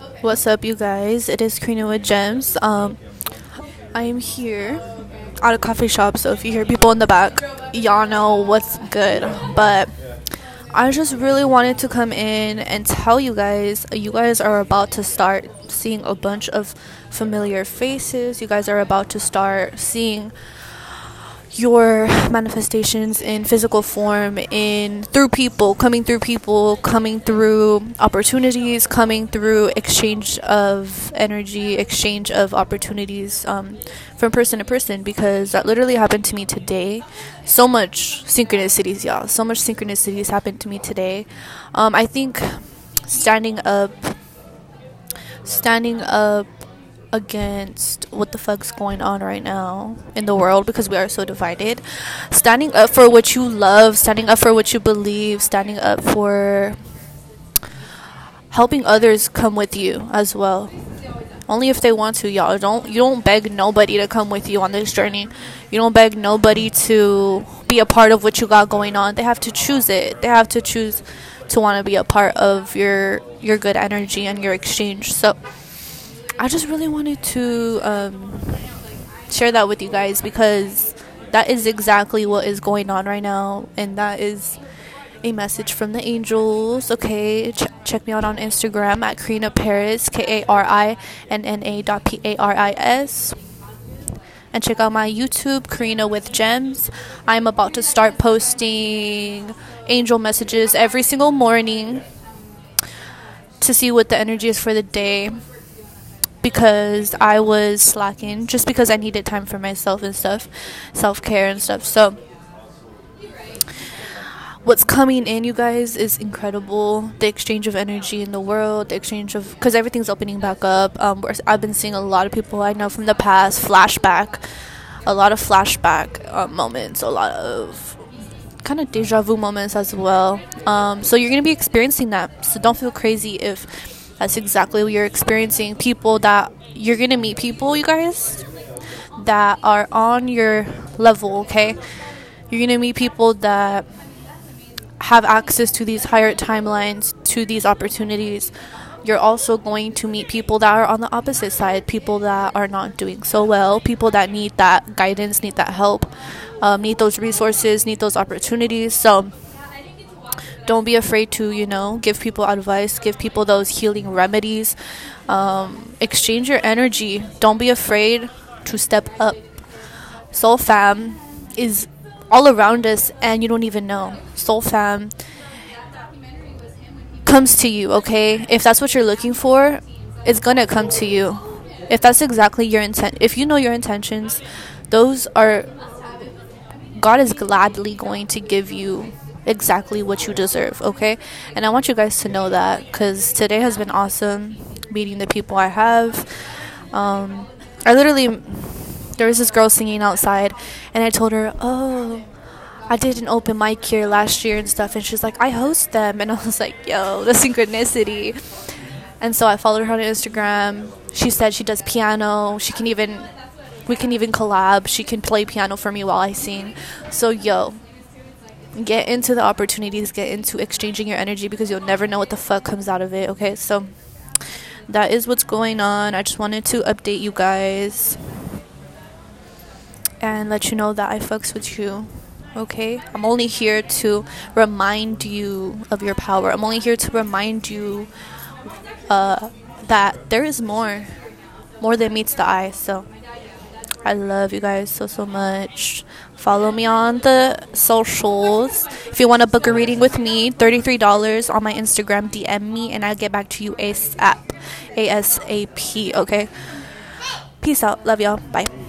What's up, you guys? It is Karina with Gems. Um, I am here at a coffee shop, so if you hear people in the back, y'all know what's good. But I just really wanted to come in and tell you guys you guys are about to start seeing a bunch of familiar faces. You guys are about to start seeing your manifestations in physical form in through people coming through people coming through opportunities coming through exchange of energy exchange of opportunities um, from person to person because that literally happened to me today. So much synchronicities y'all. So much synchronicities happened to me today. Um, i think standing up standing up against what the fuck's going on right now in the world because we are so divided. Standing up for what you love, standing up for what you believe, standing up for helping others come with you as well. Only if they want to, y'all. Don't you don't beg nobody to come with you on this journey. You don't beg nobody to be a part of what you got going on. They have to choose it. They have to choose to want to be a part of your your good energy and your exchange. So I just really wanted to um, share that with you guys because that is exactly what is going on right now, and that is a message from the angels. Okay, Ch- check me out on Instagram at Karina Paris, K A R I N N A dot P A R I S. And check out my YouTube, Karina with Gems. I'm about to start posting angel messages every single morning to see what the energy is for the day because I was slacking just because I needed time for myself and stuff, self care and stuff. So, what's coming in, you guys, is incredible. The exchange of energy in the world, the exchange of because everything's opening back up. Um, I've been seeing a lot of people I know from the past flashback, a lot of flashback uh, moments, a lot of kind of deja vu moments as well. Um, so you're gonna be experiencing that. So don't feel crazy if that's exactly what you're experiencing. People that you're gonna meet people, you guys, that are on your level, okay? You're gonna meet people that have access to these higher timelines, to these opportunities. You're also going to meet people that are on the opposite side, people that are not doing so well, people that need that guidance, need that help, um, need those resources, need those opportunities. So, don't be afraid to you know give people advice give people those healing remedies. Um, exchange your energy. Don't be afraid to step up. Soul fam is all around us and you don't even know. Soul fam comes to you okay? If that's what you're looking for it's gonna come to you. If that's exactly your intent if you know your intentions those are god is gladly going to give you exactly what you deserve, okay? And I want you guys to know that because today has been awesome meeting the people I have. Um, I literally, there was this girl singing outside, and I told her, Oh, I did an open mic here last year and stuff. And she's like, I host them. And I was like, Yo, the synchronicity. And so I followed her on Instagram. She said she does piano. She can even, we can even collab. She can play piano for me while I sing. So, yo, get into the opportunities, get into exchanging your energy because you'll never know what the fuck comes out of it, okay? So that is what's going on. I just wanted to update you guys and let you know that I fucks with you. Okay? I'm only here to remind you of your power. I'm only here to remind you uh, that there is more. More than meets the eye. So I love you guys so so much. Follow me on the socials. If you want to book a reading with me, $33 on my Instagram. DM me and I'll get back to you ASAP. ASAP, okay? Peace out. Love y'all. Bye.